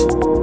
you.